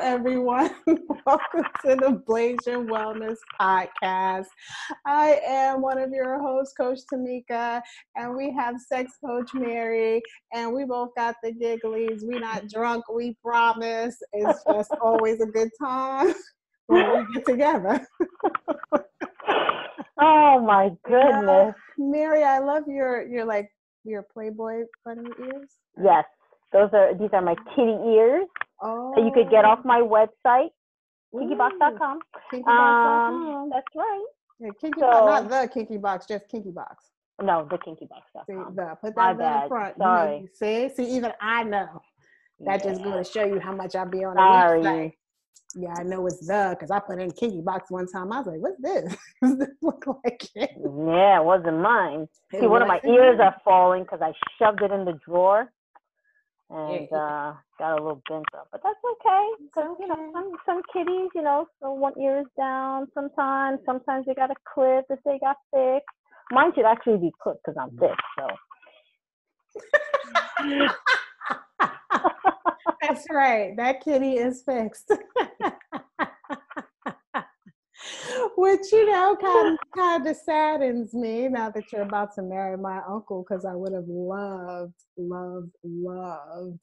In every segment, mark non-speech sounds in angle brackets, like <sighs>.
everyone. <laughs> Welcome to the Blasian Wellness Podcast. I am one of your hosts, Coach Tamika, and we have sex coach Mary, and we both got the gigglies. We're not drunk, we promise. It's just always a good time <laughs> when we get together. <laughs> oh my goodness. Mary, I love your your like your Playboy bunny ears. Yes. Those are these are my kitty ears Oh, you could get off my website, kinkybox.com. Kinkybox.com. Um, that's right. Yeah, kinky so- box, not the kinky box, just kinky box. No, the See, kinkybox.com. the, put that in front. Sorry. you see, see, even I know. That just going to show you how much I be on the Sorry. website. Yeah, I know it's the because I put in kinky box one time. I was like, "What's this? <laughs> Does this look like it?" Yeah, it wasn't mine. It See, one of my ears mine. are falling because I shoved it in the drawer and <laughs> uh, got a little bent up. But that's okay. 'cause, you know, some some kitties, you know, so one ear is down sometimes. Sometimes they got a clip if they got thick. Mine should actually be clipped because I'm thick. So <laughs> That's right. That kitty is fixed. <laughs> Which you know kind kind of saddens me now that you're about to marry my uncle because I would have loved, loved, loved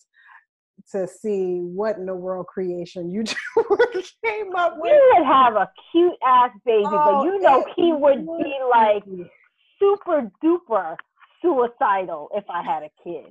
to see what in the world creation you <laughs> came up with. you would have a cute ass baby, Oh, but you know he would would be like super duper suicidal if I had a kid.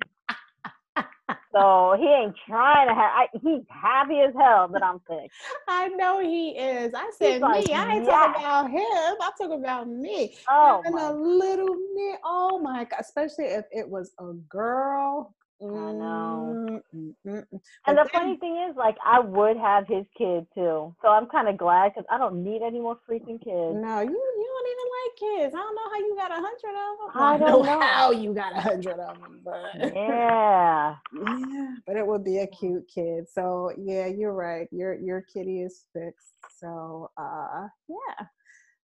So he ain't trying to have. I, he's happy as hell that I'm thick. I know he is. I said like, me. I ain't yes. talking about him. I talk about me. Oh Having a little me. Oh my god! Especially if it was a girl. Know. Mm, mm. And the then- funny thing is, like, I would have his kid too. So I'm kind of glad because I don't need any more freaking kids. No, you you don't even like kids. I don't know how you got a hundred of them. I don't know. how you got a hundred of them, but Yeah. <laughs> yeah, but it would be a cute kid. So yeah, you're right. Your your kitty is fixed. So uh yeah.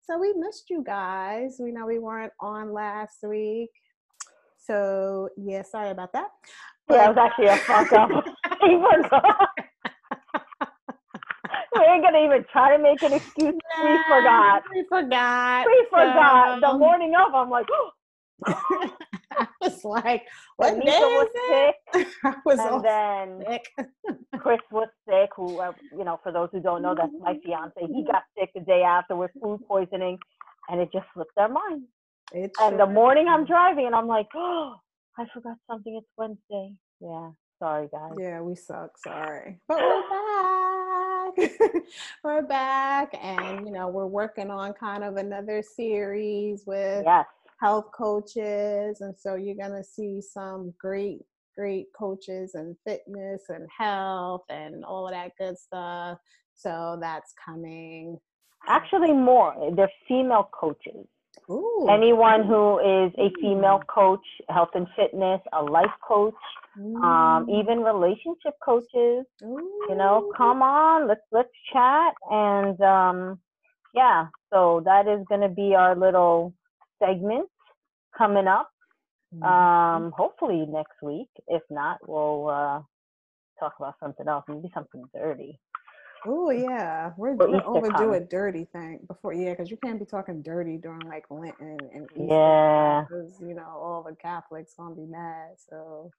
So we missed you guys. We know we weren't on last week. So yeah, sorry about that. Yeah, it was actually a fuck up. <laughs> <laughs> we ain't gonna even try to make an excuse. We forgot. We forgot. We forgot. The morning of, I'm like, <laughs> I was like, what day was is it? sick, I was and then sick. Chris was sick. Who, uh, you know, for those who don't know, that's my fiance. He got sick the day after with food poisoning, and it just slipped their mind. It And the morning I'm driving, and I'm like, oh, I forgot something. It's Wednesday. Yeah, sorry guys. Yeah, we suck. Sorry, <laughs> but we're back. <laughs> we're back, and you know we're working on kind of another series with Yes. health coaches, and so you're gonna see some great, great coaches and fitness and health and all of that good stuff. So that's coming. Actually, more. They're female coaches. Ooh, Anyone who is a female coach, health and fitness, a life coach, um, Mm. even relationship coaches. You know, come on, let's let's chat and um, yeah. So that is going to be our little segment coming up. Um, hopefully next week. If not, we'll uh, talk about something else. Maybe something dirty. Oh yeah, we're, we're overdo it dirty thing before yeah, because you can't be talking dirty during like Lenten and Easter Yeah. because you know all the Catholics gonna be mad. So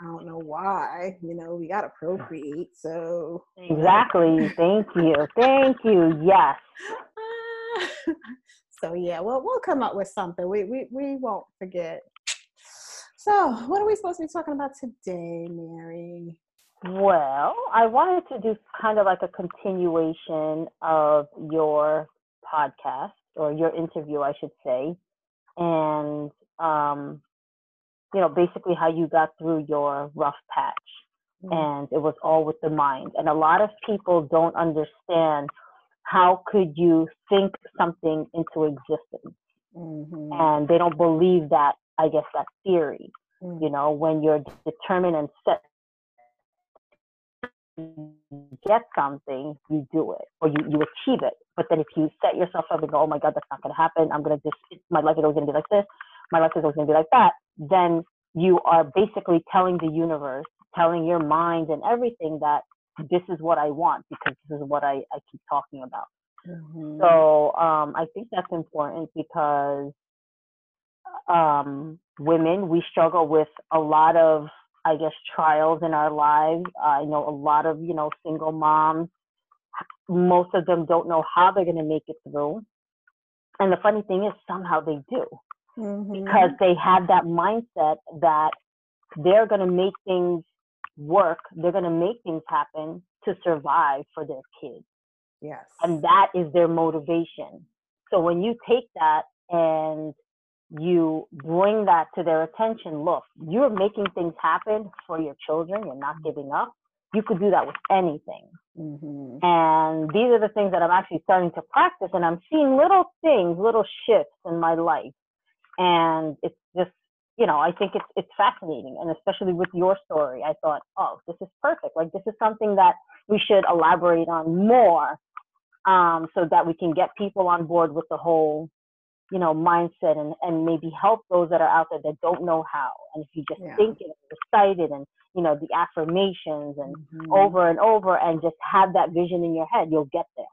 I don't know why. You know we gotta procreate. So Exactly. Thank you. Thank you. Yes. <laughs> so yeah, well we'll come up with something. We we we won't forget. So what are we supposed to be talking about today, Mary? Well, I wanted to do kind of like a continuation of your podcast or your interview, I should say, and um, you know, basically how you got through your rough patch, Mm. and it was all with the mind. And a lot of people don't understand how could you think something into existence, Mhm. and they don't believe that. I guess that theory. Mm. You know, when you're determined and set get something, you do it or you, you achieve it. But then if you set yourself up and go, oh my God, that's not going to happen. I'm going to just, my life is always going to be like this. My life is always going to be like that. Then you are basically telling the universe, telling your mind and everything that this is what I want because this is what I, I keep talking about. Mm-hmm. So um, I think that's important because um, women, we struggle with a lot of, I guess, trials in our lives. I know a lot of, you know, single moms. Most of them don't know how they're going to make it through. And the funny thing is, somehow they do. Mm-hmm. Because they have that mindset that they're going to make things work, they're going to make things happen to survive for their kids. Yes. And that is their motivation. So when you take that and you bring that to their attention, look, you're making things happen for your children, you're not giving up. You could do that with anything. Mm-hmm. And these are the things that I'm actually starting to practice, and I'm seeing little things, little shifts in my life. And it's just you know, I think it's it's fascinating, and especially with your story, I thought, oh, this is perfect. Like this is something that we should elaborate on more, um, so that we can get people on board with the whole, you know, mindset, and and maybe help those that are out there that don't know how. And if you just yeah. think it, recite it, and you know, the affirmations, and mm-hmm. over and over, and just have that vision in your head, you'll get there,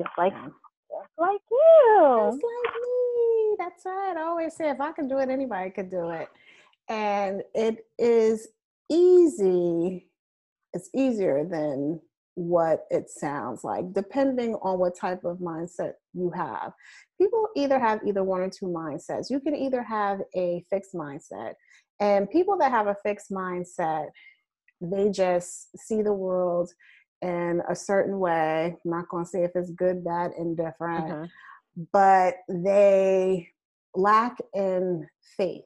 just like just like you, just like me. That's right. I always say if I can do it, anybody could do it. And it is easy, it's easier than what it sounds like, depending on what type of mindset you have. People either have either one or two mindsets. You can either have a fixed mindset, and people that have a fixed mindset, they just see the world in a certain way. I'm not going to say if it's good, bad, indifferent, uh-huh. but they lack in faith.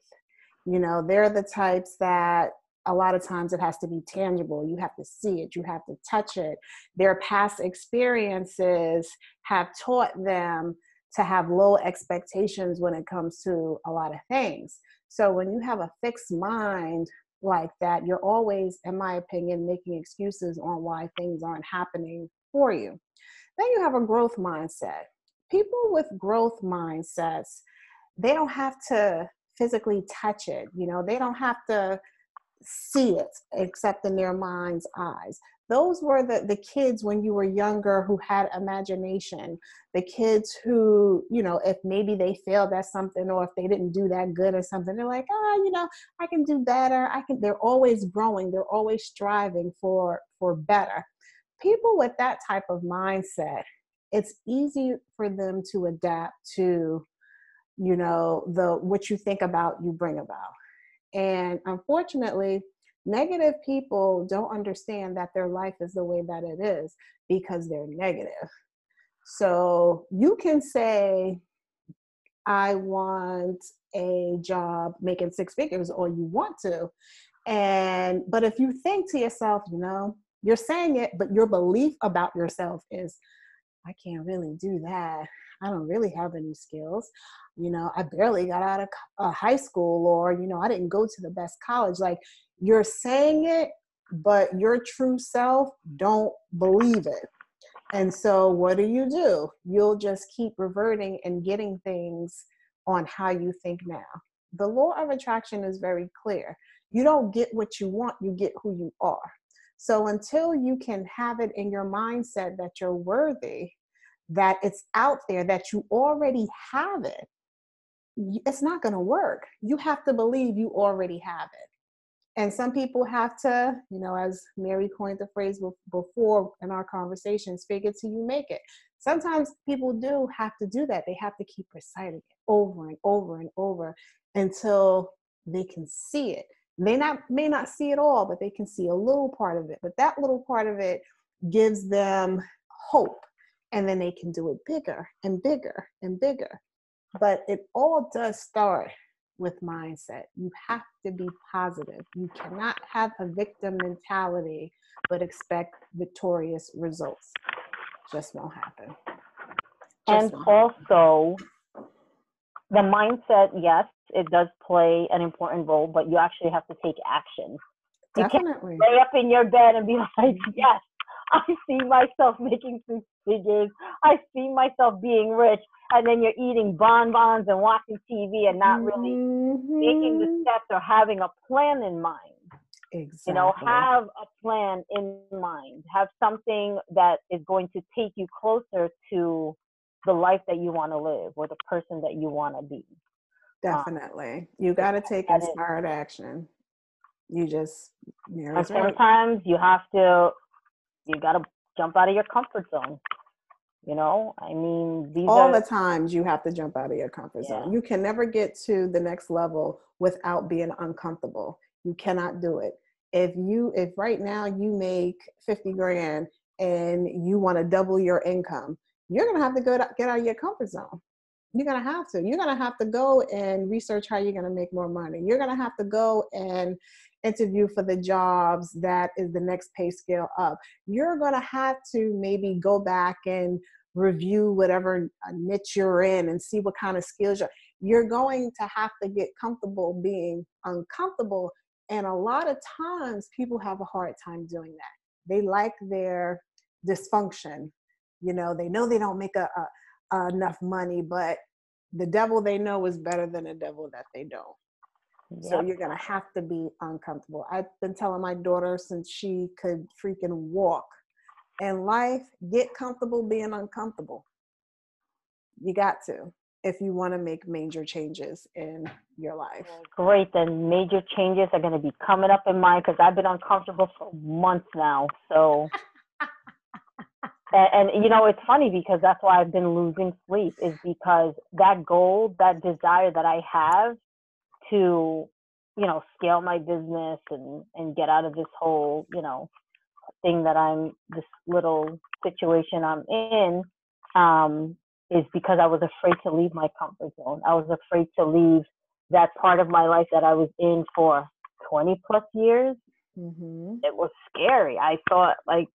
You know, they're the types that a lot of times it has to be tangible. You have to see it, you have to touch it. Their past experiences have taught them to have low expectations when it comes to a lot of things. So when you have a fixed mind like that, you're always, in my opinion, making excuses on why things aren't happening for you. Then you have a growth mindset. People with growth mindsets, they don't have to physically touch it. You know, they don't have to see it except in their mind's eyes. Those were the, the kids when you were younger who had imagination. The kids who you know if maybe they failed at something or if they didn't do that good or something they're like oh you know i can do better. I can they're always growing. They're always striving for for better. People with that type of mindset it's easy for them to adapt to you know the what you think about you bring about and unfortunately Negative people don't understand that their life is the way that it is because they're negative. So you can say, I want a job making six figures, or you want to. And, but if you think to yourself, you know, you're saying it, but your belief about yourself is, I can't really do that. I don't really have any skills. You know, I barely got out of uh, high school, or, you know, I didn't go to the best college. Like, you're saying it, but your true self don't believe it. And so, what do you do? You'll just keep reverting and getting things on how you think now. The law of attraction is very clear. You don't get what you want, you get who you are. So, until you can have it in your mindset that you're worthy, that it's out there, that you already have it, it's not going to work. You have to believe you already have it. And some people have to, you know, as Mary coined the phrase before in our conversations, fake it till you make it. Sometimes people do have to do that. They have to keep reciting it over and over and over until they can see it. They not may not see it all, but they can see a little part of it. But that little part of it gives them hope. And then they can do it bigger and bigger and bigger. But it all does start with mindset. You have to be positive. You cannot have a victim mentality but expect victorious results. Just won't happen. Just and won't also, happen. the mindset, yes, it does play an important role, but you actually have to take action. Definitely. You can't lay up in your bed and be <laughs> like, yes, I see myself making six figures. I see myself being rich and then you're eating bonbons and watching TV and not really mm-hmm. making the mm-hmm. steps or having a plan in mind. Exactly. You know, have a plan in mind. Have something that is going to take you closer to the life that you want to live or the person that you want to be. Definitely. Um, you got to take inspired action. You just, and sometimes right. you have to, you got to jump out of your comfort zone. You know, I mean, these all are, the times you have to jump out of your comfort yeah. zone. You can never get to the next level without being uncomfortable. You cannot do it. If you, if right now you make 50 grand and you want to double your income, you're going to have to go to, get out of your comfort zone. You're going to have to. You're going to have to go and research how you're going to make more money. You're going to have to go and interview for the jobs that is the next pay scale up. You're going to have to maybe go back and review whatever uh, niche you're in and see what kind of skills you're. You're going to have to get comfortable being uncomfortable. And a lot of times people have a hard time doing that. They like their dysfunction. You know, they know they don't make a, a, a enough money, but the devil they know is better than the devil that they don't. Yep. So you're gonna have to be uncomfortable. I've been telling my daughter since she could freaking walk in life, get comfortable being uncomfortable. You got to if you want to make major changes in your life. Great. Then major changes are going to be coming up in mine because I've been uncomfortable for months now. So, <laughs> and, and, you know, it's funny because that's why I've been losing sleep is because that goal, that desire that I have to, you know, scale my business and, and get out of this whole, you know, thing that I'm this little situation I'm in um, is because I was afraid to leave my comfort zone. I was afraid to leave that part of my life that I was in for 20 plus years. Mm-hmm. It was scary. I thought like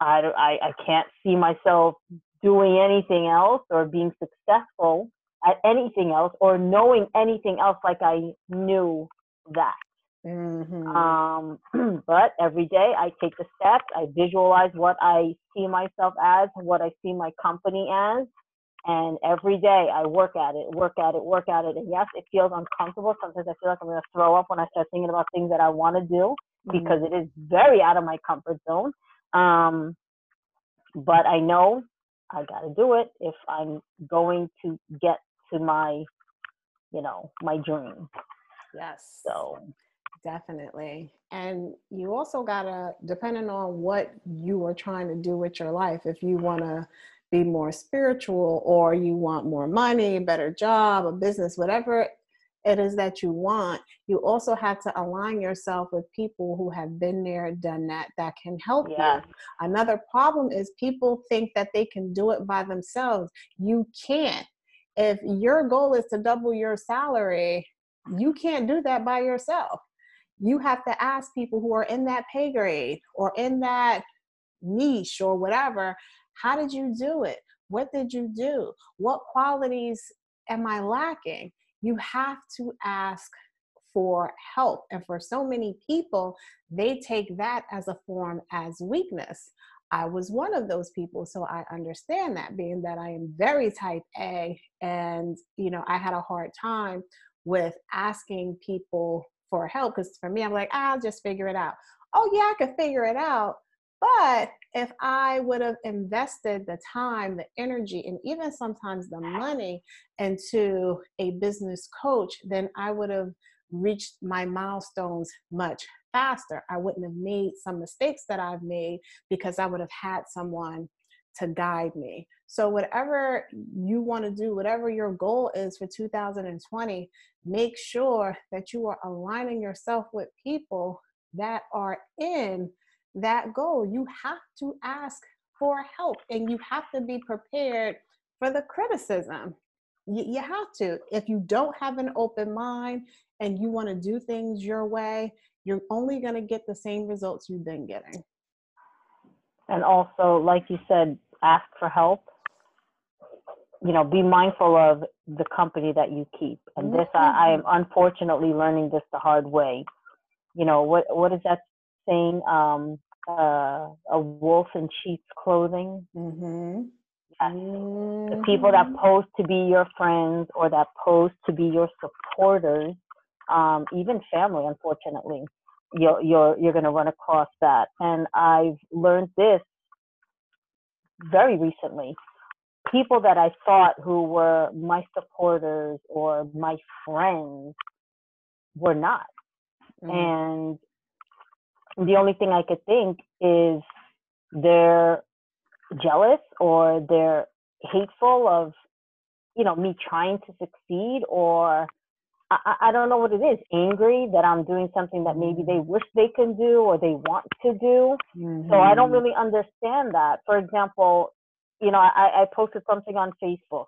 I, I I can't see myself doing anything else or being successful at anything else or knowing anything else like I knew that. Mm-hmm. Um, <clears throat> but every day I take the steps, I visualize what I see myself as, what I see my company as, and every day I work at it, work at it, work at it. And yes, it feels uncomfortable. Sometimes I feel like I'm going to throw up when I start thinking about things that I want to do mm-hmm. because it is very out of my comfort zone. Um, but I know I got to do it if I'm going to get to my, you know, my dream. Yes. So Definitely. And you also got to, depending on what you are trying to do with your life, if you want to be more spiritual or you want more money, better job, a business, whatever it is that you want, you also have to align yourself with people who have been there, done that, that can help yeah. you. Another problem is people think that they can do it by themselves. You can't. If your goal is to double your salary, you can't do that by yourself. You have to ask people who are in that pay grade or in that niche or whatever how did you do it? What did you do? What qualities am i lacking? You have to ask for help and for so many people they take that as a form as weakness i was one of those people so i understand that being that i am very type a and you know i had a hard time with asking people for help because for me i'm like i'll just figure it out. Oh yeah i can figure it out but if i would have invested the time the energy and even sometimes the money into a business coach then i would have reached my milestones much faster i wouldn't have made some mistakes that i've made because i would have had someone to guide me. So, whatever you want to do, whatever your goal is for 2020, make sure that you are aligning yourself with people that are in that goal. You have to ask for help and you have to be prepared for the criticism. You, you have to. If you don't have an open mind and you want to do things your way, you're only going to get the same results you've been getting and also like you said ask for help you know be mindful of the company that you keep and mm-hmm. this I, I, am unfortunately learning this the hard way you know what what is that saying um uh, a wolf in sheep's clothing mm-hmm. yes. Mm-hmm. the people that pose to be your friends or that pose to be your supporters um, even family unfortunately you're you're you're going to run across that. And I've learned this very recently. People that I thought who were my supporters or my friends were not. Mm-hmm. And the only thing I could think is they're jealous or they're hateful of you know me trying to succeed or I, I don't know what it is angry that i'm doing something that maybe they wish they can do or they want to do mm-hmm. so i don't mm-hmm. really understand that for example you know I, I posted something on facebook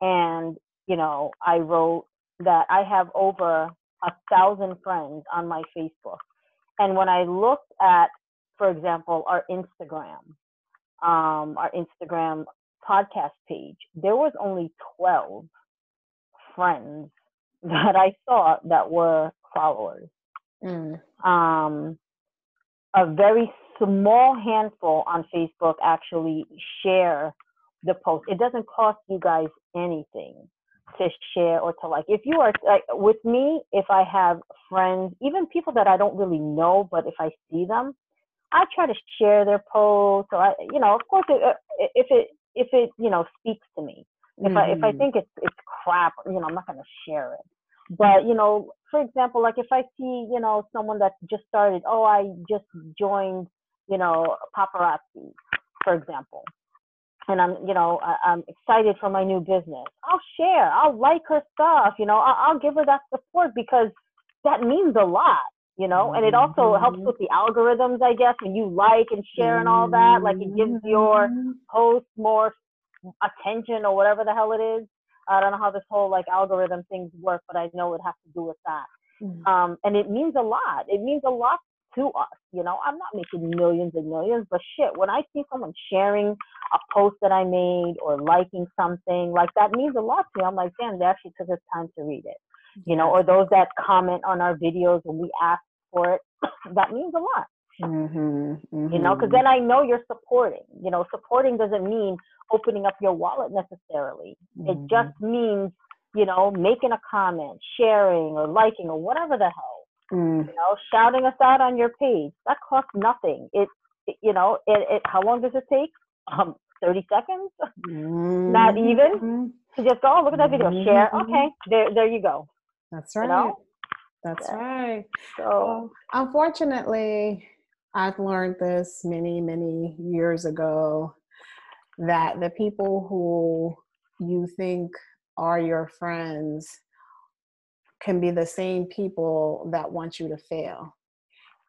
and you know i wrote that i have over a thousand friends on my facebook and when i looked at for example our instagram um, our Instagram podcast page, there was only 12 friends that I saw that were followers. Mm. Um, a very small handful on Facebook actually share the post. It doesn't cost you guys anything to share or to like. If you are like with me, if I have friends, even people that I don't really know, but if I see them, I try to share their posts. So I, you know, of course, it, uh, if it if it you know speaks to me, if mm-hmm. I if I mm-hmm. think it's it's crap, you know, I'm not going to share it. But you know, for example, like if I see you know someone that just started, oh, I just joined, you know, paparazzi, for example, and I'm, you know, I, am excited for my new business. I'll share. I'll like her stuff. You know, I'll, I'll give her that support because that means a lot you know and it also mm-hmm. helps with the algorithms i guess when you like and share and all that like it gives your mm-hmm. post more attention or whatever the hell it is. I don't know how this whole like algorithm things work but i know it has to do with that. Mm-hmm. um, and it means a lot. It means a lot to us you know? I'm not making millions and millions but shit when i see someone sharing a post that i made or liking something like that means a lot to me. I'm like damn they actually took the time to read it you know, or those that comment on our videos when we ask for it, <coughs> that means a lot. Mm-hmm, mm-hmm. You know, because mm-hmm. then I know you're supporting. You know, supporting doesn't mean opening up your wallet necessarily. Mm-hmm. It just means, you know, making a comment, sharing or liking or whatever the hell. Mm. You know, shouting us out on your page. That costs nothing. It, it you know, it, it how long does it take? Um, 30 seconds? <laughs> Not even. Mm-hmm. To just go, oh, look at that video, share. Mm-hmm. Okay, there there you go. That's right. You know? That's yeah. right. So, unfortunately, I've learned this many, many years ago that the people who you think are your friends can be the same people that want you to fail.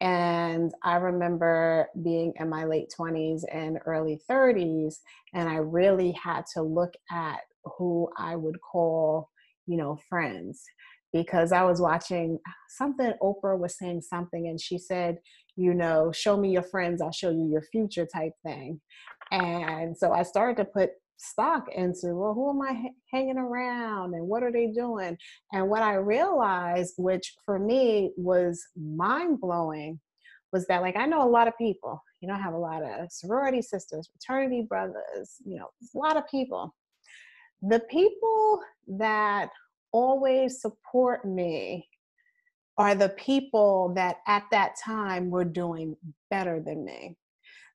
And I remember being in my late 20s and early 30s, and I really had to look at who I would call, you know, friends because I was watching something, Oprah was saying something, and she said, you know, show me your friends, I'll show you your future type thing. And so I started to put stock into, well, who am I hanging around and what are they doing? And what I realized, which for me was mind blowing, was that like I know a lot of people, you know, I have a lot of sorority sisters, fraternity brothers, you know, a lot of people. The people that always support me are the people that at that time were doing better than me.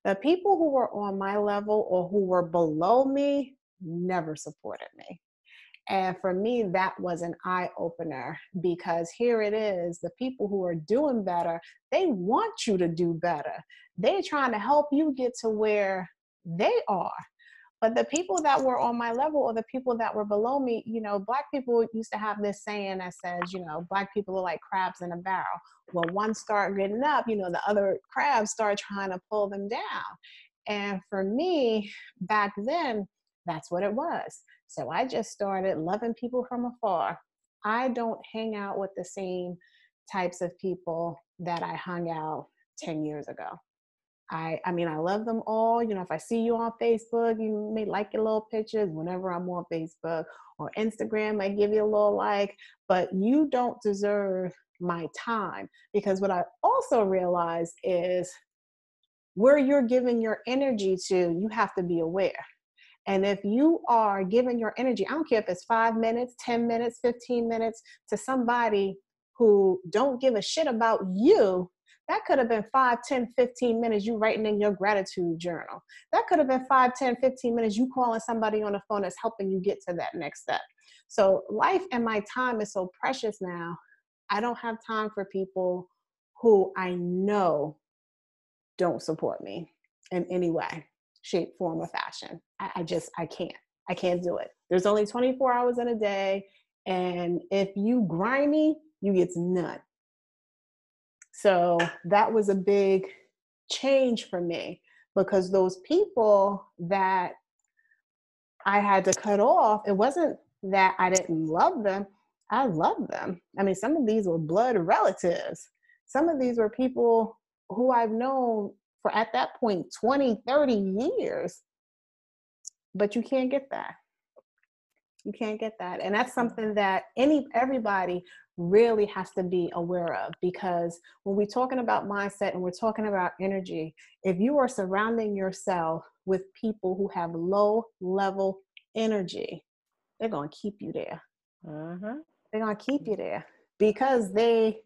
The people who were on my level or who were below me never supported me. And for me, that was an eye opener because here it is the people who are doing better, they want you to do better. They're trying to help you get to where they are. But the people that were on my level or the people that were below me, you know, black people used to have this saying that says, you know, black people are like crabs in a barrel. Well, one start getting up, you know, the other crabs start trying to pull them down. And for me, back then, that's what it was. So I just started loving people from afar. I don't hang out with the same types of people that I hung out 10 years ago. I, I mean, I love them all. You know, if I see you on Facebook, you may like your little pictures whenever I'm on Facebook or Instagram, I give you a little like, but you don't deserve my time because what I also realize is where you're giving your energy to, you have to be aware. And if you are giving your energy, I don't care if it's five minutes, 10 minutes, 15 minutes to somebody who don't give a shit about you, That could have been 5, 10, 15 minutes you writing in your gratitude journal. That could have been 5, 10, 15 minutes you calling somebody on the phone that's helping you get to that next step. So life and my time is so precious now. I don't have time for people who I know don't support me in any way, shape, form, or fashion. I, I just, I can't. I can't do it. There's only 24 hours in a day. And if you grimy, you get none. So that was a big change for me because those people that I had to cut off, it wasn't that I didn't love them. I loved them. I mean, some of these were blood relatives. Some of these were people who I've known for at that point 20, 30 years. But you can't get that. You can't get that. And that's mm-hmm. something that any everybody really has to be aware of because when we're talking about mindset and we're talking about energy, if you are surrounding yourself with people who have low level energy, they're going to keep you there. Mm-hmm. They're going to keep you there because they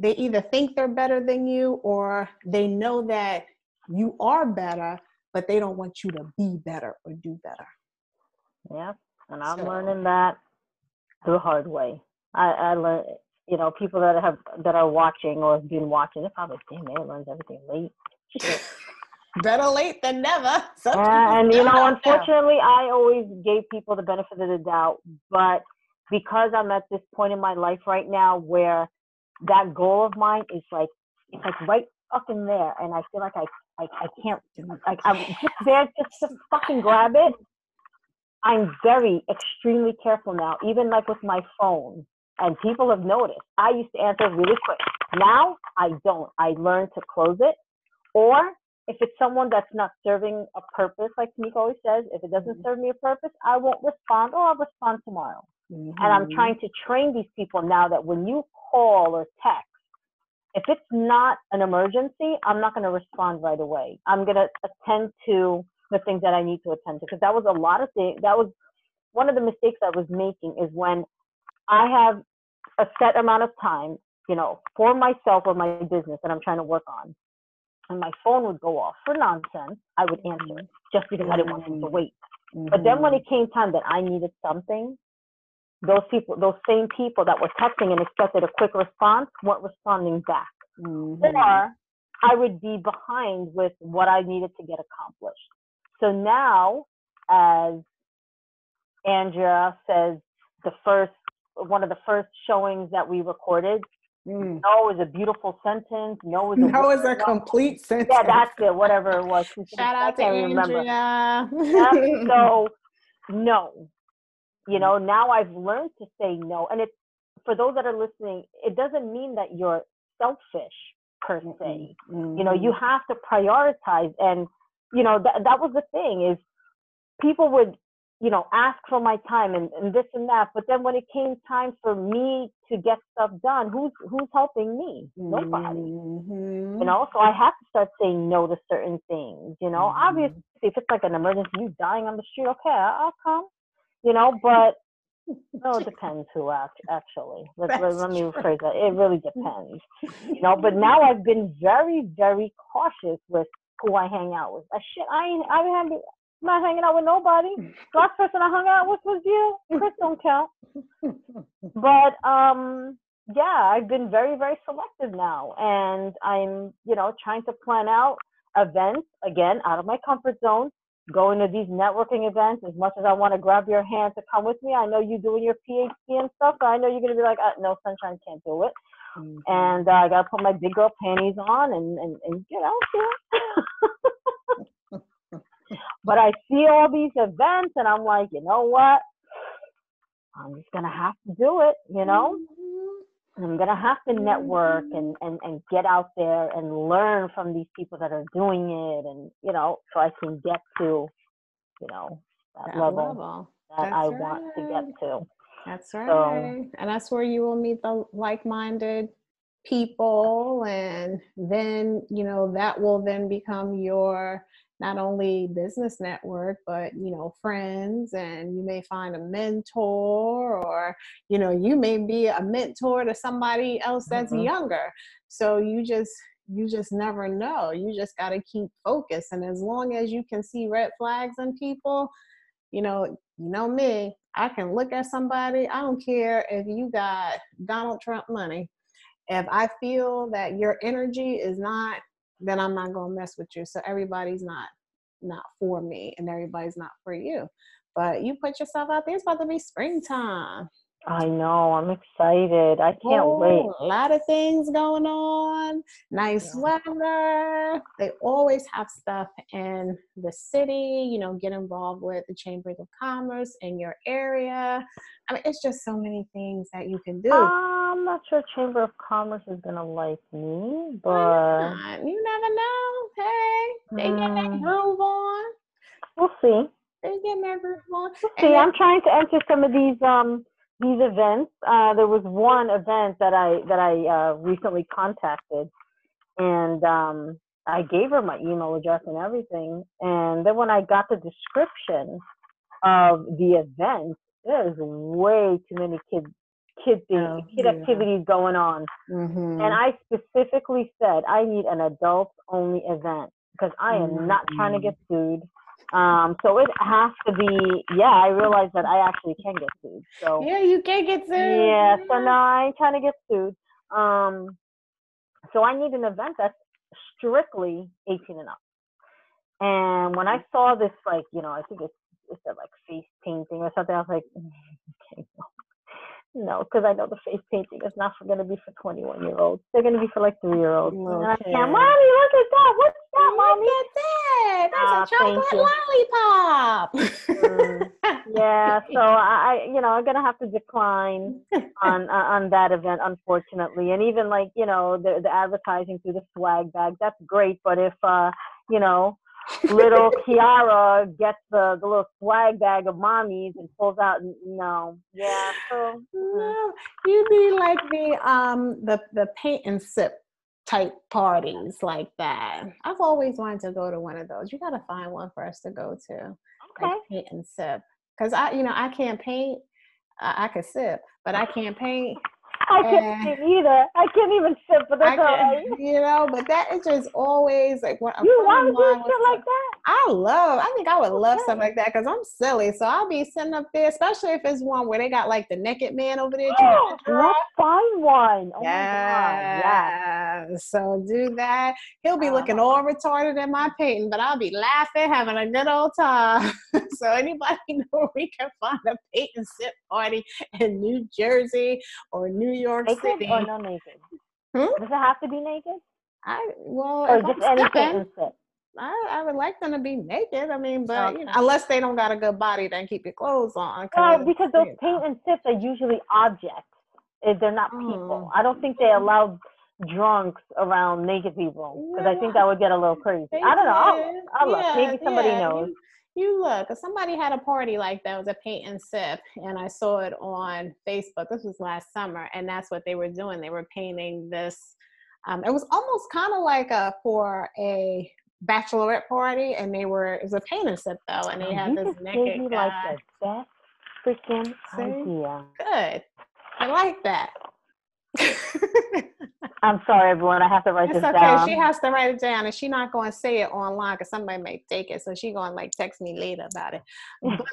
they either think they're better than you or they know that you are better, but they don't want you to be better or do better. Yeah, and I'm so. learning that the hard way. I, I learned, you know, people that have that are watching or have been watching, they're probably saying, "Man, learns everything late." <laughs> Better late than never. and you know, unfortunately, I always gave people the benefit of the doubt, but because I'm at this point in my life right now where that goal of mine is like it's like right fucking there, and I feel like I I, I can't like I'm just there just to fucking grab it. I'm very extremely careful now, even like with my phone. And people have noticed. I used to answer really quick. Now I don't. I learn to close it. Or if it's someone that's not serving a purpose, like Tamika always says, if it doesn't mm-hmm. serve me a purpose, I won't respond or I'll respond tomorrow. Mm-hmm. And I'm mm-hmm. trying to train these people now that when you call or text, if it's not an emergency, I'm not going to respond right away. I'm going to attend to the things that I need to attend to because that was a lot of things. That was one of the mistakes I was making is when I have a set amount of time, you know, for myself or my business that I'm trying to work on, and my phone would go off for nonsense, I would answer it just because I didn't want them to mm-hmm. wait. Mm-hmm. But then when it came time that I needed something, those people, those same people that were texting and expected a quick response weren't responding back. Mm-hmm. Or I would be behind with what I needed to get accomplished. So now, as Andrea says, the first one of the first showings that we recorded, mm. no is a beautiful sentence. No is a, no is a complete sentence. Yeah, that's it. Whatever it was. Shout out to Andrea. so <laughs> no, you know, now I've learned to say no. And it's for those that are listening, it doesn't mean that you're selfish per se. Mm-hmm. You know, you have to prioritize. And, you know, that, that was the thing is people would, you know, ask for my time and, and this and that. But then when it came time for me to get stuff done, who's who's helping me? Nobody. Mm-hmm. You know, so I have to start saying no to certain things. You know, mm-hmm. obviously if it's like an emergency, you dying on the street, okay, I'll come you know, but no, it depends who actually. Let, let, let me rephrase that. It really depends, you know. But now <laughs> I've been very, very cautious with who I hang out with. I shit, I ain't, I have, I'm not hanging out with nobody. <laughs> Last person I hung out with was you. Chris don't count. <laughs> But um, yeah, I've been very, very selective now, and I'm, you know, trying to plan out events again out of my comfort zone going to these networking events as much as I want to grab your hand to come with me. I know you're doing your PhD and stuff, but I know you're going to be like, uh, no, Sunshine can't do it. Mm-hmm. And uh, I got to put my big girl panties on and, and, and get out there. But I see all these events and I'm like, you know what? I'm just going to have to do it, you know? Mm-hmm. I'm gonna have to network mm-hmm. and, and, and get out there and learn from these people that are doing it and you know, so I can get to, you know, that, that level, level, that that's I right. want to get to. That's right. So, and that's where you will meet the like minded people and then, you know, that will then become your not only business network but you know friends and you may find a mentor or you know you may be a mentor to somebody else that's mm-hmm. younger so you just you just never know. You just got to keep focused. And as long as you can see red flags in people, you know, you know me, I can look at somebody. I don't care if you got Donald Trump money. If I feel that your energy is not, then I'm not gonna mess with you. So everybody's not not for me, and everybody's not for you. But you put yourself out there. It's about to be springtime. I know. I'm excited. I can't oh, wait. A lot of things going on. Nice yeah. weather. They always have stuff in the city. You know, get involved with the chambers of commerce in your area. I mean, it's just so many things that you can do. I'm not sure Chamber of Commerce is gonna like me, but you never know. Hey, they mm. get that groove on. We'll see. They get that groove on. We'll see, I'm trying to enter some of these um these events. Uh, there was one event that I that I uh, recently contacted, and um, I gave her my email address and everything. And then when I got the description of the event, there's way too many kids kid things, oh, kid yeah. activities going on. Mm-hmm. And I specifically said I need an adult only event because I am mm-hmm. not trying to get sued. Um, so it has to be, yeah, I realize that I actually can get sued. So Yeah, you can get sued. Yeah, so now I ain't trying to get sued. Um, so I need an event that's strictly 18 and up. And when I saw this, like, you know, I think it's, it's a like face painting or something, I was like, <laughs> okay, no. No, because I know the face painting is not going to be for 21 year olds. They're going to be for like three year olds. Okay. I can't, mommy, look at that. What's that, mommy? Look at that. That's uh, a chocolate lollipop. mm, yeah, so I, you know, I'm going to have to decline on uh, on that event, unfortunately. And even like, you know, the the advertising through the swag bag, that's great. But if, uh, you know, little Kiara gets the, the little swag bag of mommies and pulls out no. Yeah. So no. You be like the um the the paint and sip type parties like that. I've always wanted to go to one of those. You gotta find one for us to go to. Okay. Like paint and sip. Cause I you know I can't paint. I, I could sip, but I can't paint. I can't see either. I can't even sit, but that's all right. You know, but that is just always like what you want to do shit like that. I love. I think I would love something like that because I'm silly. So I'll be sitting up there, especially if it's one where they got like the naked man over there. Oh, let's find one. Oh yeah. yeah. So do that. He'll be looking uh-huh. all retarded in my painting, but I'll be laughing, having a good old time. <laughs> so anybody <laughs> know where we can find a paint and sit party in New Jersey or New York naked City. or no naked? Hmm? Does it have to be naked? I well, or just anything. I, I would like them to be naked. I mean, but okay. you know, unless they don't got a good body, then keep your clothes on. Well, because those paint and sips are usually objects. If They're not people. Mm. I don't think they allow drunks around naked people because yeah. I think that would get a little crazy. I don't know. I'll, yeah, look. Maybe somebody yeah. knows. You, look. Somebody had a party like that. It was a paint and sip, and I saw it on Facebook. This was last summer, and that's what they were doing. They were painting this. Um, it was almost kind of like a for a bachelorette party, and they were it was a paint and sip though, and they had this naked guy. Like the best freaking idea. Good. I like that. <laughs> I'm sorry, everyone. I have to write it's this okay. down. She has to write it down, and she's not going to say it online because somebody may take it. So she's going to like text me later about it. But,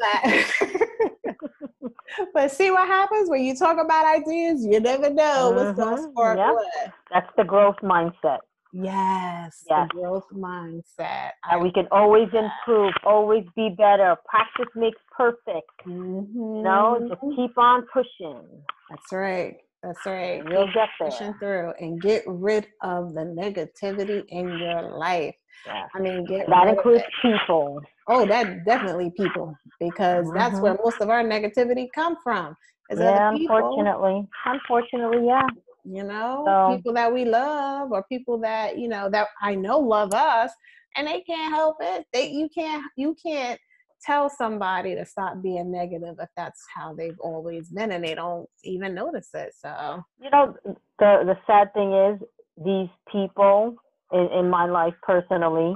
<laughs> but see what happens when you talk about ideas. You never know mm-hmm. what's going to spark yep. what. That's the growth mindset. Yes, yes. the growth mindset. And we can always improve, always be better. Practice makes perfect. Mm-hmm. no, just keep on pushing. That's right. That's <sighs> right. You'll get there. Pushing through and get rid of the negativity in your life. Yeah. I mean, that includes people. Oh, that definitely people, because mm-hmm. that's where most of our negativity come from. yeah, unfortunately. Unfortunately, yeah you know so, people that we love or people that you know that i know love us and they can't help it they you can't you can't tell somebody to stop being negative if that's how they've always been and they don't even notice it so you know the the sad thing is these people in, in my life personally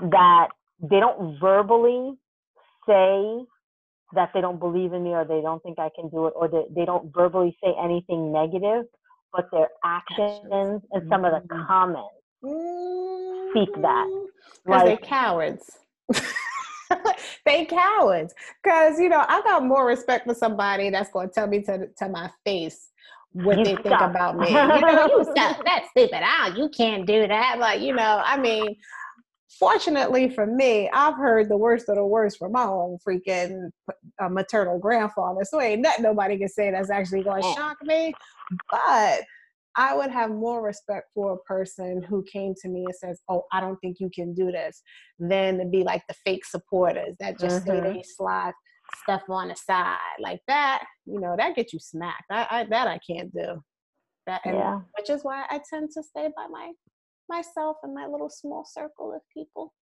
that they don't verbally say that they don't believe in me or they don't think I can do it or they, they don't verbally say anything negative, but their actions and some of the mm-hmm. comments speak that. Because like, they cowards. <laughs> <laughs> they cowards. Because, you know, I got more respect for somebody that's going to tell me to, to my face what you they stop. think about me. <laughs> You know, you stop, that's stupid. Ah, you can't do that. Like, you know, I mean, fortunately for me, I've heard the worst of the worst from my own freaking uh, maternal grandfather. So ain't nothing nobody can say that's actually going to shock me. But I would have more respect for a person who came to me and says, "Oh, I don't think you can do this," than to be like the fake supporters that just mm-hmm. say they slide stuff on the side like that. You know, that gets you smacked. I, I that I can't do. That, yeah. which is why I tend to stay by my myself and my little small circle of people.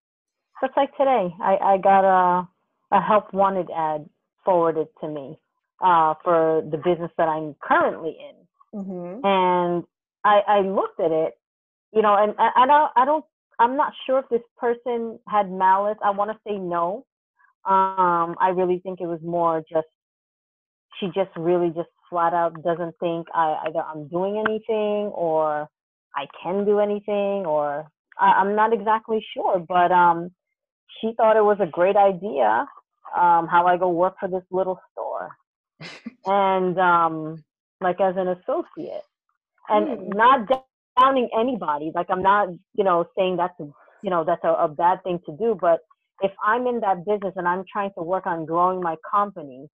Just like today, I, I got a a help wanted ad forwarded to me uh, for the business that I'm currently in, mm-hmm. and I, I looked at it, you know, and I, I don't I don't I'm not sure if this person had malice. I want to say no. Um, I really think it was more just she just really just flat out doesn't think I either I'm doing anything or I can do anything or I, am not exactly sure, but um, she thought it was a great idea um, how I go work for this little store <laughs> and um, like as an associate and mm. not downing anybody. Like I'm not, you know, saying that's, a, you know, that's a, a bad thing to do, but if I'm in that business and I'm trying to work on growing my company,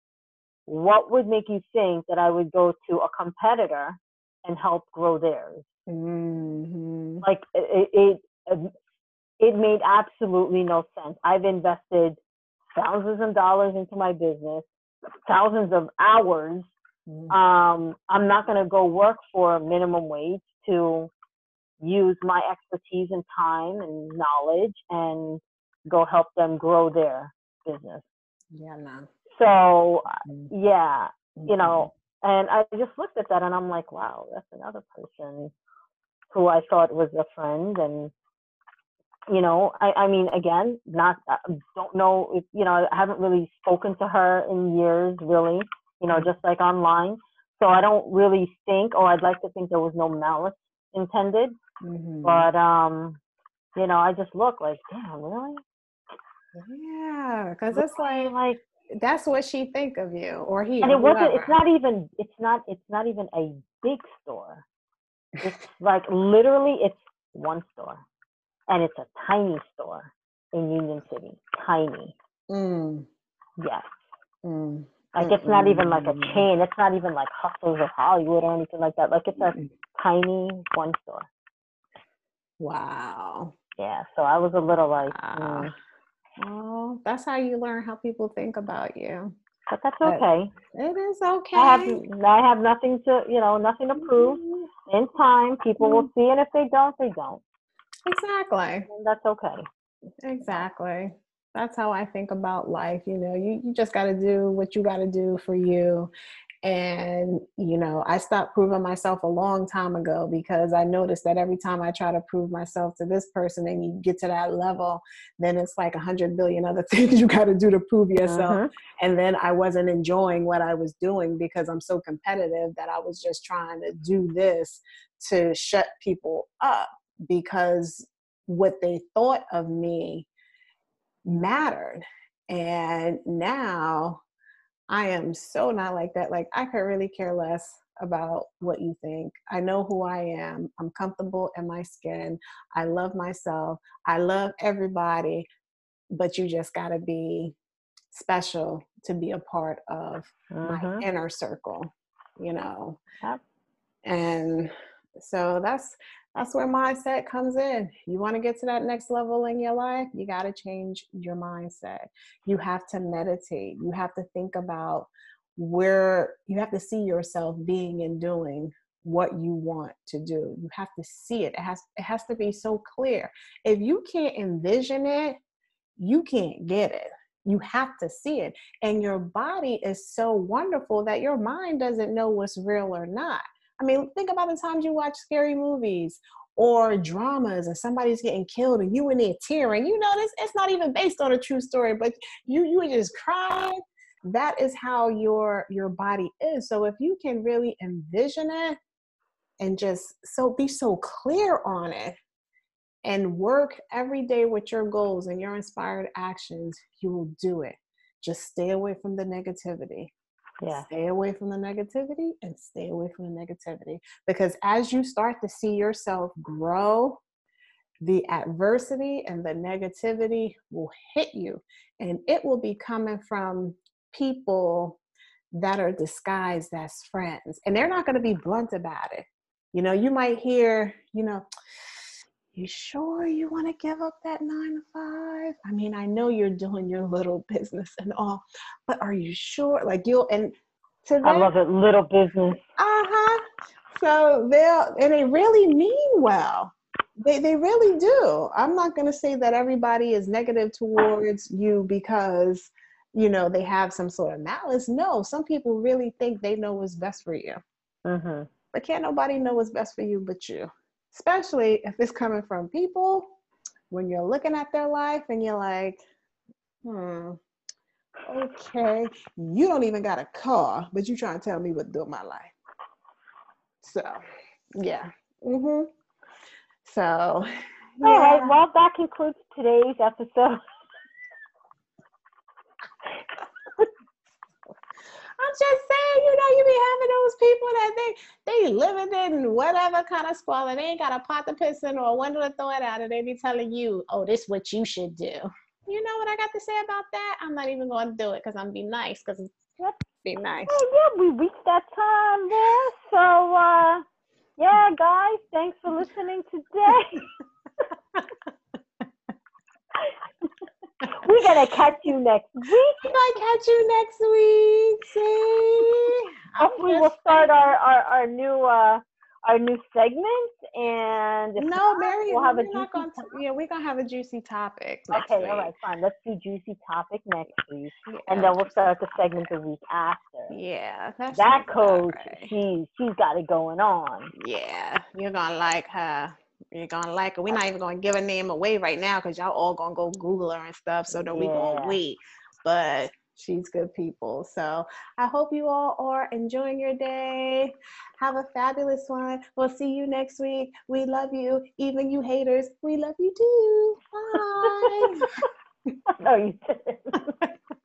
what would make you think that I would go to a competitor and help grow theirs? Mm-hmm. Like it, it, it made absolutely no sense. I've invested thousands of dollars into my business, thousands of hours. Mm-hmm. Um, I'm not going to go work for minimum wage to use my expertise and time and knowledge and go help them grow their business. Yeah, no. So, mm-hmm. yeah, you know, mm-hmm. and I just looked at that and I'm like, wow, that's another person who I thought was a friend and you know I, I mean again not uh, don't know if you know I haven't really spoken to her in years really you know just like online so I don't really think or I'd like to think there was no malice intended mm-hmm. but um you know I just look like damn really yeah because it's like like that's what she think of you or he and it wasn't it's not even it's not it's not even a big store it's like literally it's one store. And it's a tiny store in Union City. Tiny. Mm. Yes. Mm. Like it's not even like a chain. It's not even like Hustles or Hollywood or anything like that. Like it's a tiny one store. Wow. Yeah. So I was a little like, wow. mm. oh, that's how you learn how people think about you. But that's okay. It is okay. I have I have nothing to you know nothing to prove. Mm-hmm in time, people will mm-hmm. see, and if they don't, they don't. Exactly. And that's okay. Exactly. That's how I think about life. You know, you, you just got to do what you got to do for you. And, you know, I stopped proving myself a long time ago because I noticed that every time I try to prove myself to this person and you get to that level, then it's like a hundred billion other <laughs> things you got to do to prove yourself. Uh-huh. And then I wasn't enjoying what I was doing because I'm so competitive that I was just trying to do this to shut people up because what they thought of me mattered. And now I am so not like that. Like, I could really care less about what you think. I know who I am. I'm comfortable in my skin. I love myself. I love everybody, but you just got to be special to be a part of my mm-hmm. inner circle, you know. Yep. And so that's that's where mindset comes in. You want to get to that next level in your life, you got to change your mindset. You have to meditate. You have to think about where you have to see yourself being and doing what you want to do. You have to see it. It has it has to be so clear. If you can't envision it, you can't get it. You have to see it. And your body is so wonderful that your mind doesn't know what's real or not. I mean, think about the times you watch scary movies or dramas and somebody's getting killed and you in there tearing. You know, this it's not even based on a true story, but you you just cry. That is how your your body is. So if you can really envision it and just so be so clear on it, and work every day with your goals and your inspired actions, you will do it. Just stay away from the negativity. Yeah. Stay away from the negativity and stay away from the negativity. Because as you start to see yourself grow, the adversity and the negativity will hit you. And it will be coming from people that are disguised as friends. And they're not going to be blunt about it. You know, you might hear, you know, you sure you want to give up that nine to five? I mean, I know you're doing your little business and all, but are you sure? Like you'll and to them, I love it, little business. Uh-huh. So they'll and they really mean well. They they really do. I'm not gonna say that everybody is negative towards you because you know they have some sort of malice. No, some people really think they know what's best for you. Mm-hmm. But can't nobody know what's best for you but you especially if it's coming from people when you're looking at their life and you're like, hmm, okay, you don't even got a car, but you trying to tell me what to do with my life. So, yeah. Mm-hmm. So, yeah. all right. Well, that concludes today's episode. I'm just saying, you know, you be having those people that they they living in whatever kind of squalor. They ain't got a pot to piss in or a window to throw it out, and they be telling you, "Oh, this is what you should do." You know what I got to say about that? I'm not even going to do it because I'm be nice because it's be nice. Oh yeah, we reached that time there. So uh, yeah, guys, thanks for listening today. <laughs> <laughs> We're gonna catch you next week. We're gonna catch you next week. See? Hopefully we'll start our, our, our new uh our new segment and no not, Mary we'll have a juicy gonna, yeah we're gonna have a juicy topic okay week. all right fine let's do juicy topic next week yeah. and then we'll start the segment the week after yeah that coach right. she's she's got it going on yeah you're gonna like her you're gonna like her. We're not even gonna give a name away right now because y'all all gonna go Google her and stuff. So then yeah. we gonna wait. But she's good people. So I hope you all are enjoying your day. Have a fabulous one. We'll see you next week. We love you. Even you haters, we love you too. Bye. <laughs> <laughs> no, you didn't. <laughs>